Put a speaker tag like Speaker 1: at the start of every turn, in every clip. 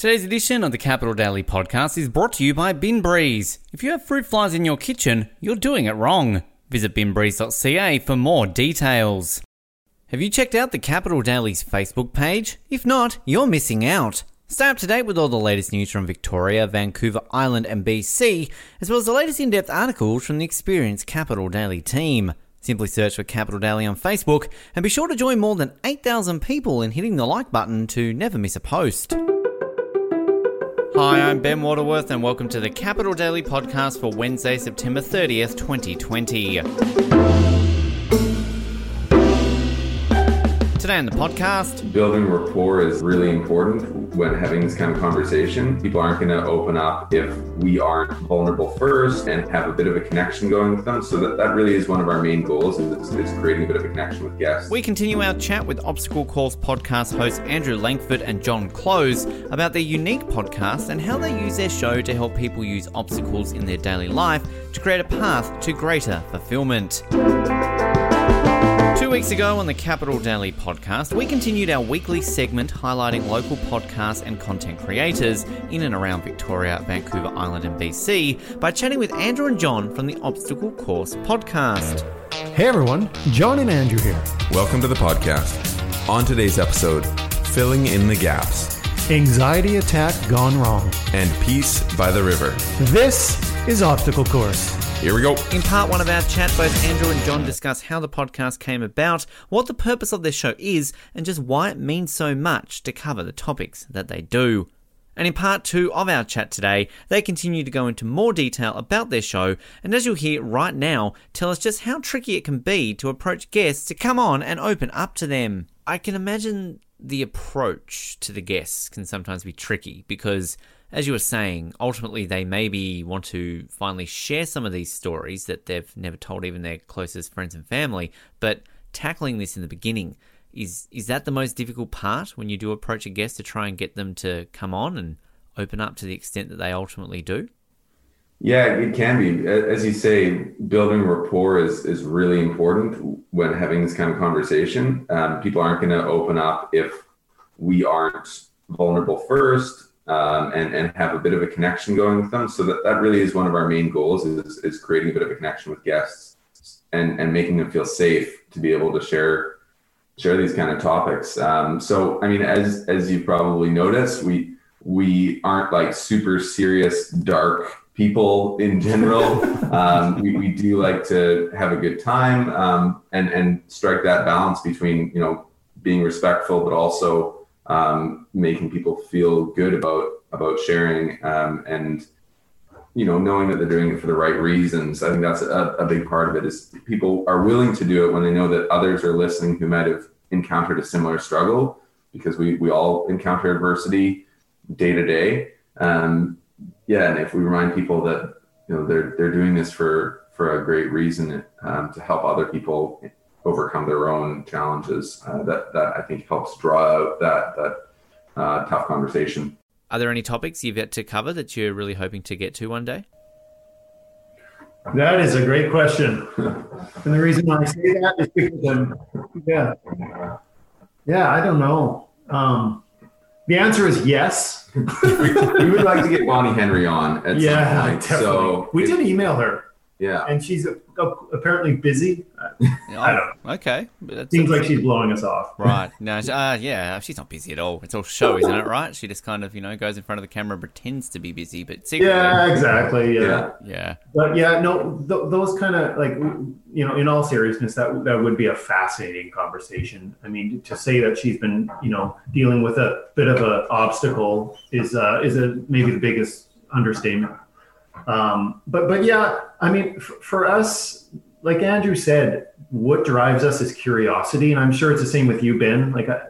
Speaker 1: Today's edition of the Capital Daily podcast is brought to you by Bin Breeze. If you have fruit flies in your kitchen, you're doing it wrong. Visit binbreeze.ca for more details. Have you checked out the Capital Daily's Facebook page? If not, you're missing out. Stay up to date with all the latest news from Victoria, Vancouver Island, and BC, as well as the latest in depth articles from the experienced Capital Daily team. Simply search for Capital Daily on Facebook and be sure to join more than 8,000 people in hitting the like button to never miss a post. Hi, I'm Ben Waterworth, and welcome to the Capital Daily Podcast for Wednesday, September 30th, 2020. Today on the podcast,
Speaker 2: building rapport is really important when having this kind of conversation. People aren't going to open up if we aren't vulnerable first and have a bit of a connection going with them. So that, that really is one of our main goals is, is creating a bit of a connection with guests.
Speaker 1: We continue our chat with Obstacle Course podcast hosts Andrew Langford and John Close about their unique podcast and how they use their show to help people use obstacles in their daily life to create a path to greater fulfillment. Two weeks ago on the Capital Daily podcast, we continued our weekly segment highlighting local podcasts and content creators in and around Victoria, Vancouver Island, and BC by chatting with Andrew and John from the Obstacle Course podcast.
Speaker 3: Hey everyone, John and Andrew here.
Speaker 4: Welcome to the podcast. On today's episode, filling in the gaps
Speaker 3: Anxiety attack gone wrong.
Speaker 4: and peace by the river.
Speaker 3: This is Obstacle Course.
Speaker 4: Here we go.
Speaker 1: In part one of our chat, both Andrew and John discuss how the podcast came about, what the purpose of their show is, and just why it means so much to cover the topics that they do. And in part two of our chat today, they continue to go into more detail about their show, and as you'll hear right now, tell us just how tricky it can be to approach guests to come on and open up to them. I can imagine the approach to the guests can sometimes be tricky because as you were saying, ultimately they maybe want to finally share some of these stories that they've never told even their closest friends and family. But tackling this in the beginning is is that the most difficult part when you do approach a guest to try and get them to come on and open up to the extent that they ultimately do?
Speaker 2: Yeah, it can be. As you say, building rapport is is really important when having this kind of conversation. Um, people aren't going to open up if we aren't vulnerable first um, and and have a bit of a connection going with them. So that, that really is one of our main goals is, is creating a bit of a connection with guests and and making them feel safe to be able to share share these kind of topics. Um, so I mean, as as you probably noticed, we we aren't like super serious dark people in general. um, we, we do like to have a good time um, and and strike that balance between you know being respectful but also um, making people feel good about about sharing um, and you know knowing that they're doing it for the right reasons. I think that's a, a big part of it. Is people are willing to do it when they know that others are listening who might have encountered a similar struggle because we we all encounter adversity day to day. Um, yeah, and if we remind people that you know they're they're doing this for for a great reason um, to help other people overcome their own challenges. Uh, that that I think helps draw out that that uh, tough conversation.
Speaker 1: Are there any topics you've yet to cover that you're really hoping to get to one day?
Speaker 5: That is a great question, and the reason why I say that is because I'm, yeah, yeah, I don't know. Um, the answer is yes.
Speaker 2: we, we would like to get Bonnie Henry on at
Speaker 5: yeah,
Speaker 2: some point.
Speaker 5: definitely.
Speaker 2: So
Speaker 5: we
Speaker 2: if-
Speaker 5: did email her,
Speaker 2: yeah.
Speaker 5: and she's uh, apparently busy. I don't know.
Speaker 1: Okay. but that's-
Speaker 5: Seems like she's blowing us off.
Speaker 1: Right. No, uh, yeah, she's not busy at all. It's all show, isn't it, right? She just kind of, you know, goes in front of the camera and pretends to be busy, but secretly.
Speaker 5: Yeah, exactly. Yeah.
Speaker 2: Yeah.
Speaker 1: Yeah.
Speaker 5: But yeah, no, th- those kind of like, you know, in all seriousness, that that would be a fascinating conversation. I mean, to say that she's been, you know, dealing with a bit of an obstacle is uh, is a maybe the biggest understatement. Um, but but yeah, I mean, f- for us, like Andrew said, what drives us is curiosity, and I'm sure it's the same with you, Ben. Like I,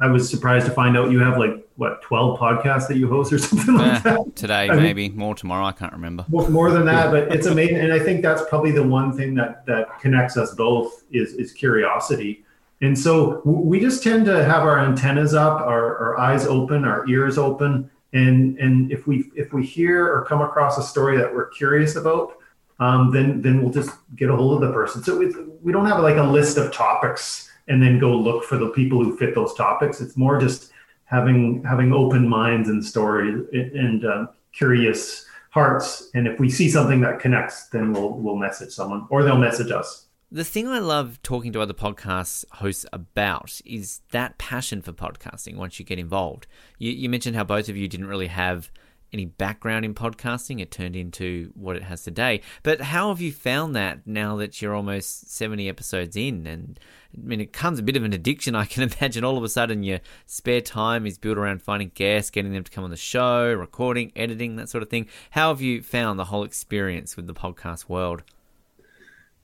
Speaker 5: I was surprised to find out you have like what 12 podcasts that you host or something like
Speaker 1: Eh,
Speaker 5: that.
Speaker 1: today,
Speaker 5: I mean-
Speaker 1: maybe more tomorrow. I can't remember.
Speaker 5: More more than that, but it's amazing, and I think that's probably the one thing that that connects us both is is curiosity. And so we just tend to have our antennas up, our, our eyes open, our ears open, and and if we if we hear or come across a story that we're curious about, um, then then we'll just get a hold of the person. So it's, we don't have like a list of topics and then go look for the people who fit those topics. It's more just having having open minds and stories and uh, curious hearts. And if we see something that connects, then we'll we'll message someone or they'll message us.
Speaker 1: The thing I love talking to other podcast hosts about is that passion for podcasting once you get involved. You, you, mentioned how both of you didn't really have any background in podcasting. It turned into what it has today. But how have you found that now that you're almost 70 episodes in? And I mean, it comes a bit of an addiction, I can imagine. All of a sudden, your spare time is built around finding guests, getting them to come on the show, recording, editing, that sort of thing. How have you found the whole experience with the podcast world?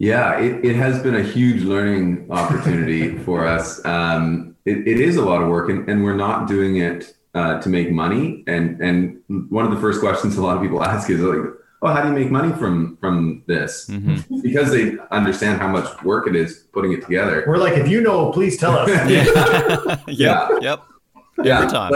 Speaker 2: Yeah, it, it has been a huge learning opportunity for us. Um, it, it is a lot of work, and, and we're not doing it uh, to make money. And and one of the first questions a lot of people ask is like, "Oh, how do you make money from from this?" Mm-hmm. Because they understand how much work it is putting it together.
Speaker 5: We're like, if you know, please tell us.
Speaker 1: yeah. yep. Yep.
Speaker 2: Yeah. time.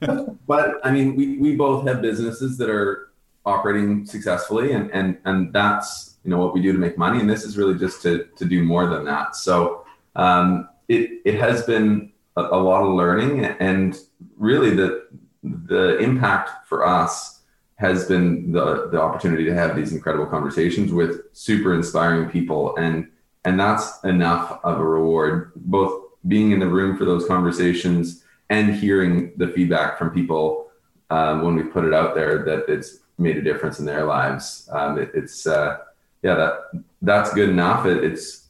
Speaker 2: But, but I mean, we, we both have businesses that are operating successfully, and and and that's you know what we do to make money. And this is really just to to do more than that. So um, it it has been a, a, lot of learning. And really the the impact for us has been the the opportunity to have these incredible conversations with super inspiring people. And and that's enough of a reward both being in the room for those conversations and hearing the feedback from people um, when we put it out there that it's made a difference in their lives. Um, it, it's uh, yeah, that that's good enough. It, it's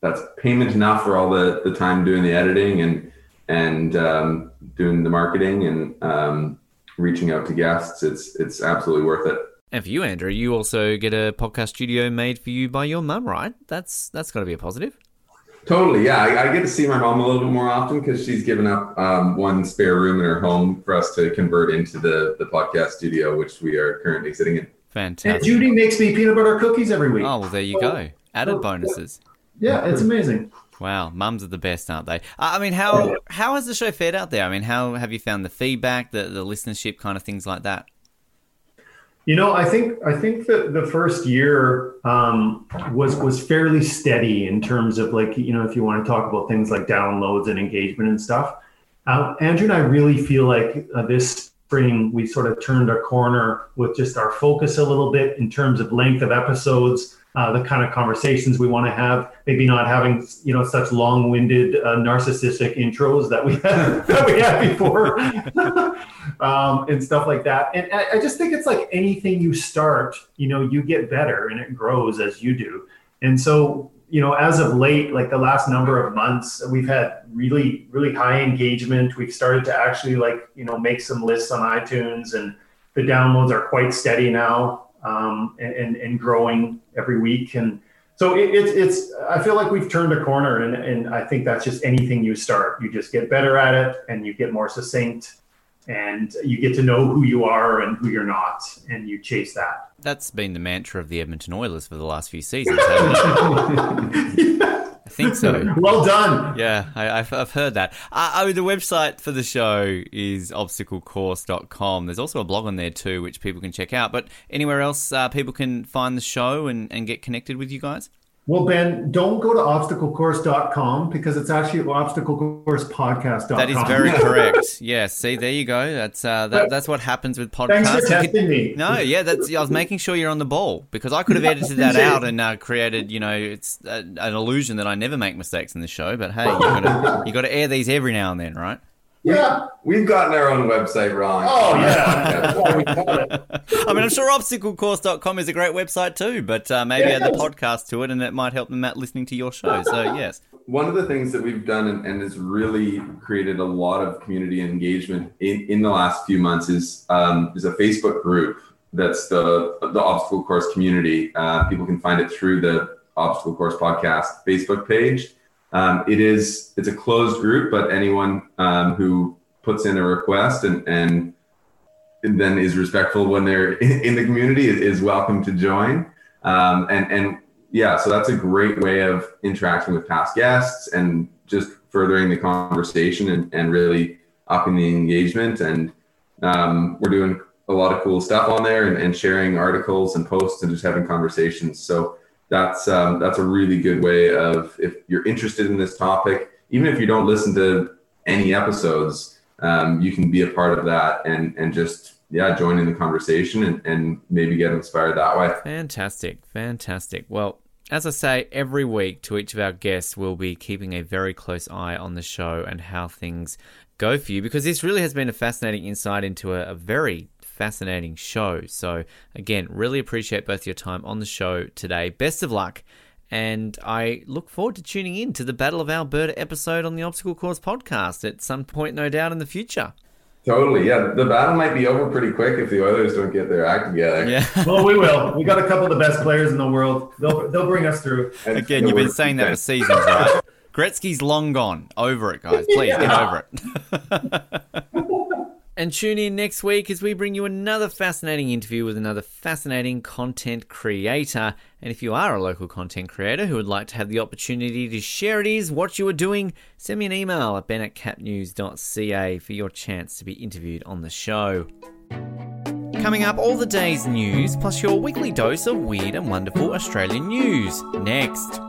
Speaker 2: that's payment enough for all the the time doing the editing and and um, doing the marketing and um, reaching out to guests. It's it's absolutely worth it.
Speaker 1: And for you, Andrew, you also get a podcast studio made for you by your mum, right? That's that's got to be a positive.
Speaker 2: Totally, yeah. I, I, get to see my mom a little bit more often because she's given up um, one spare room in her home for us to convert into the the podcast studio, which we are currently sitting in.
Speaker 1: Fantastic.
Speaker 5: And Judy makes me peanut butter cookies every week.
Speaker 1: Oh, well, there you go. Added bonuses.
Speaker 5: Yeah, it's amazing.
Speaker 1: Wow, mums are the best, aren't they? Uh, I mean, how how has the show fared out there? I mean, how have you found the feedback, the the listenership, kind of things like that?
Speaker 5: You know, I think I think that the first year um, was was fairly steady in terms of like you know if you want to talk about things like downloads and engagement and stuff. Uh, Andrew and I really feel like uh, this spring, we sort of turned a corner with just our focus a little bit in terms of length of episodes, uh, the kind of conversations we want to have. Maybe not having you know such long-winded, uh, narcissistic intros that we had that we had before, um, and stuff like that. And I, I just think it's like anything you start, you know, you get better and it grows as you do. And so you know, as of late, like the last number of months, we've had really, really high engagement. We've started to actually like, you know, make some lists on iTunes and the downloads are quite steady now um, and, and growing every week. And so it, it's, it's, I feel like we've turned a corner and, and I think that's just anything you start, you just get better at it and you get more succinct and you get to know who you are and who you're not, and you chase that.
Speaker 1: That's been the mantra of the Edmonton Oilers for the last few seasons, it? I think so.
Speaker 5: Well done.
Speaker 1: Yeah, I, have I've heard that. Uh, oh, the website for the show is obstaclecourse.com. There's also a blog on there too, which people can check out. But anywhere else, uh, people can find the show and, and get connected with you guys?
Speaker 5: Well, Ben, don't go to obstaclecourse.com because it's actually obstaclecoursepodcast.com.
Speaker 1: That is very correct. yeah, see, there you go. That's uh, that, that's what happens with podcasts.
Speaker 5: Thanks for testing me.
Speaker 1: No, yeah, that's. I was making sure you're on the ball because I could have edited that out and uh, created, you know, it's a, an illusion that I never make mistakes in the show. But hey, you got to you got to air these every now and then, right?
Speaker 2: Yeah, we've gotten our own website wrong.
Speaker 5: Oh yeah,
Speaker 1: I mean, I'm sure obstaclecourse.com is a great website too, but uh, maybe yeah, add the podcast to it, and it might help them out listening to your show. So yes.
Speaker 2: One of the things that we've done and, and has really created a lot of community engagement in, in the last few months is um, is a Facebook group that's the the obstacle course community. Uh, people can find it through the obstacle course podcast Facebook page. Um, it is it's a closed group, but anyone um, who puts in a request and, and then is respectful when they're in, the community is, is welcome to join. Um, and and yeah, so that's a great way of interacting with past guests and just furthering the conversation and, and really upping the engagement. And um, we're doing a lot of cool stuff on there and, and sharing articles and posts and just having conversations. So that's um, that's a really good way of if you're interested in this topic, even if you don't listen to any episodes, um, you can be a part of that and and just yeah join in the conversation and, and maybe get inspired that way.
Speaker 1: Fantastic, fantastic. Well, as I say, every week to each of our guests, we'll be keeping a very close eye on the show and how things go for you because this really has been a fascinating insight into a, a very fascinating show. So, again, really appreciate both your time on the show today. Best of luck. And I look forward to tuning in to the Battle of Alberta episode on the Obstacle Course podcast at some point, no doubt, in the future.
Speaker 2: Totally, yeah. The battle might be over pretty quick if the Oilers don't get their act together.
Speaker 1: Yeah.
Speaker 5: well, we will. We got a couple of the best players in the world. They'll they'll bring us through.
Speaker 2: And
Speaker 1: Again, you've been saying that for seasons, right? Gretzky's long gone. Over it, guys. Please get over it. and tune in next week as we bring you another fascinating interview with another fascinating content creator. And if you are a local content creator who would like to have the opportunity to share it is what you are doing, send me an email at ben for your chance to be interviewed on the show. Coming up, all the day's news, plus your weekly dose of weird and wonderful Australian news. Next.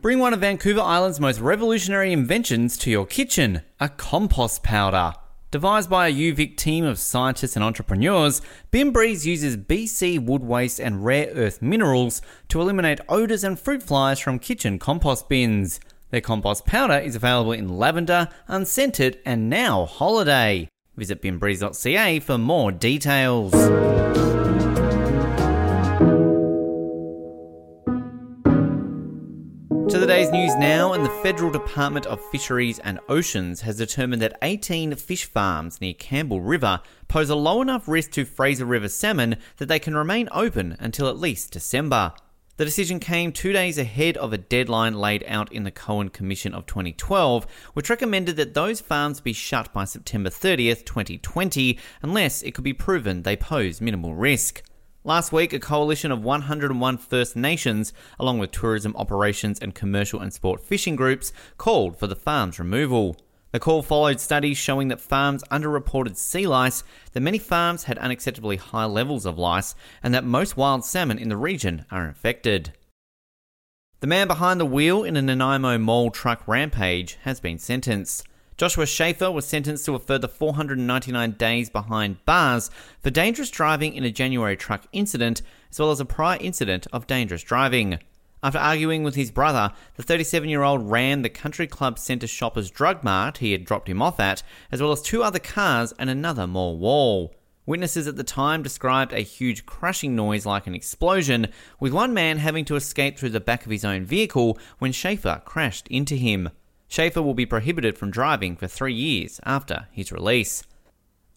Speaker 1: Bring one of Vancouver Island's most revolutionary inventions to your kitchen a compost powder. Devised by a UVic team of scientists and entrepreneurs, Bin Breeze uses BC wood waste and rare earth minerals to eliminate odours and fruit flies from kitchen compost bins. Their compost powder is available in lavender, unscented, and now holiday. Visit binbreeze.ca for more details. News now, and the Federal Department of Fisheries and Oceans has determined that 18 fish farms near Campbell River pose a low enough risk to Fraser River salmon that they can remain open until at least December. The decision came two days ahead of a deadline laid out in the Cohen Commission of 2012, which recommended that those farms be shut by September 30th, 2020, unless it could be proven they pose minimal risk. Last week, a coalition of 101 First Nations, along with tourism operations and commercial and sport fishing groups, called for the farm's removal. The call followed studies showing that farms underreported sea lice, that many farms had unacceptably high levels of lice, and that most wild salmon in the region are infected. The man behind the wheel in a Nanaimo mole truck rampage has been sentenced. Joshua Schaefer was sentenced to a further 499 days behind bars for dangerous driving in a January truck incident, as well as a prior incident of dangerous driving. After arguing with his brother, the 37 year old ran the Country Club Centre Shoppers Drug Mart he had dropped him off at, as well as two other cars and another mall wall. Witnesses at the time described a huge crashing noise like an explosion, with one man having to escape through the back of his own vehicle when Schaefer crashed into him. Schaefer will be prohibited from driving for three years after his release.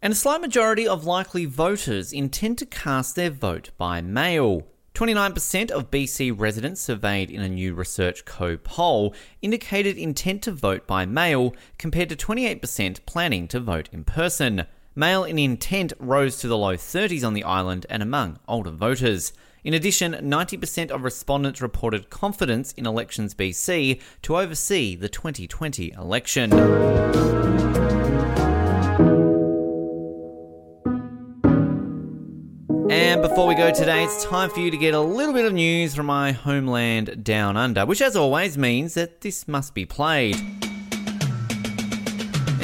Speaker 1: And a slight majority of likely voters intend to cast their vote by mail. 29% of BC residents surveyed in a new Research Co poll indicated intent to vote by mail, compared to 28% planning to vote in person. Mail in intent rose to the low 30s on the island and among older voters. In addition, 90% of respondents reported confidence in Elections BC to oversee the 2020 election. And before we go today, it's time for you to get a little bit of news from my homeland down under, which as always means that this must be played.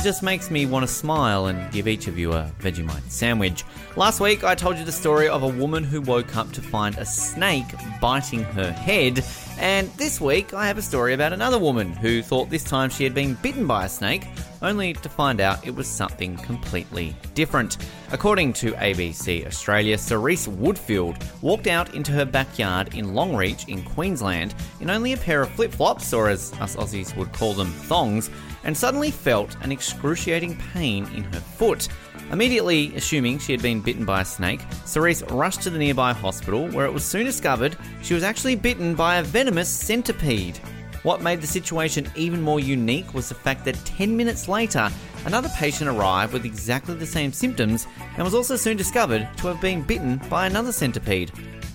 Speaker 1: Just makes me want to smile and give each of you a Vegemite sandwich. Last week, I told you the story of a woman who woke up to find a snake biting her head. And this week, I have a story about another woman who thought this time she had been bitten by a snake, only to find out it was something completely different. According to ABC Australia, Cerise Woodfield walked out into her backyard in Longreach in Queensland in only a pair of flip flops, or as us Aussies would call them, thongs, and suddenly felt an excruciating pain in her foot. Immediately assuming she had been bitten by a snake, Cerise rushed to the nearby hospital where it was soon discovered she was actually bitten by a venomous centipede. What made the situation even more unique was the fact that 10 minutes later, another patient arrived with exactly the same symptoms and was also soon discovered to have been bitten by another centipede.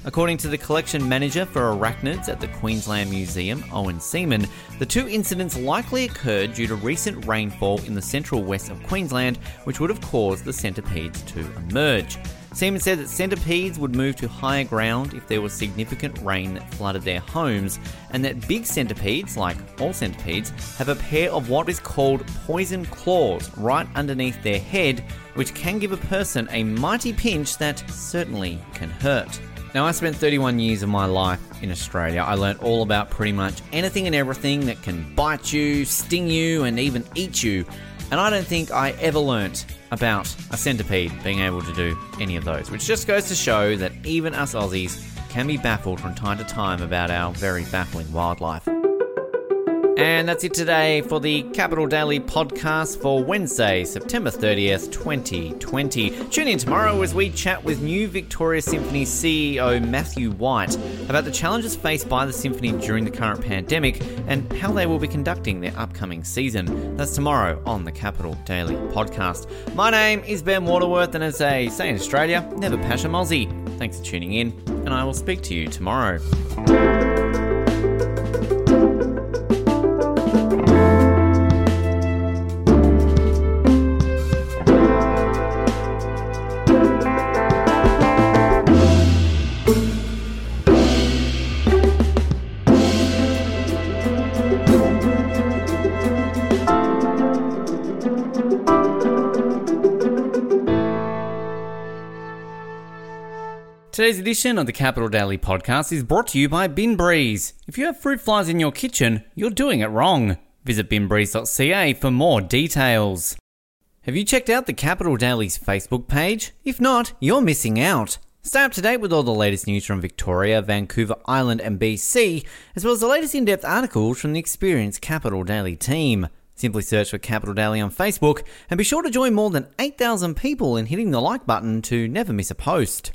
Speaker 1: According to the collection manager for arachnids at the Queensland Museum, Owen Seeman, the two incidents likely occurred due to recent rainfall in the central west of Queensland, which would have caused the centipedes to emerge. Seeman said that centipedes would move to higher ground if there was significant rain that flooded their homes, and that big centipedes, like all centipedes, have a pair of what is called poison claws right underneath their head, which can give a person a mighty pinch that certainly can hurt. Now, I spent 31 years of my life in Australia. I learned all about pretty much anything and everything that can bite you, sting you, and even eat you. And I don't think I ever learnt about a centipede being able to do any of those, which just goes to show that even us Aussies can be baffled from time to time about our very baffling wildlife. And that's it today for the Capital Daily podcast for Wednesday, September 30th, 2020. Tune in tomorrow as we chat with New Victoria Symphony CEO Matthew White about the challenges faced by the symphony during the current pandemic and how they will be conducting their upcoming season. That's tomorrow on the Capital Daily podcast. My name is Ben Waterworth, and as they say in Australia, never pass a Aussie. Thanks for tuning in, and I will speak to you tomorrow. Today's edition of the Capital Daily podcast is brought to you by Bin Breeze. If you have fruit flies in your kitchen, you're doing it wrong. Visit binbreeze.ca for more details. Have you checked out the Capital Daily's Facebook page? If not, you're missing out. Stay up to date with all the latest news from Victoria, Vancouver Island, and BC, as well as the latest in depth articles from the experienced Capital Daily team. Simply search for Capital Daily on Facebook and be sure to join more than 8,000 people in hitting the like button to never miss a post.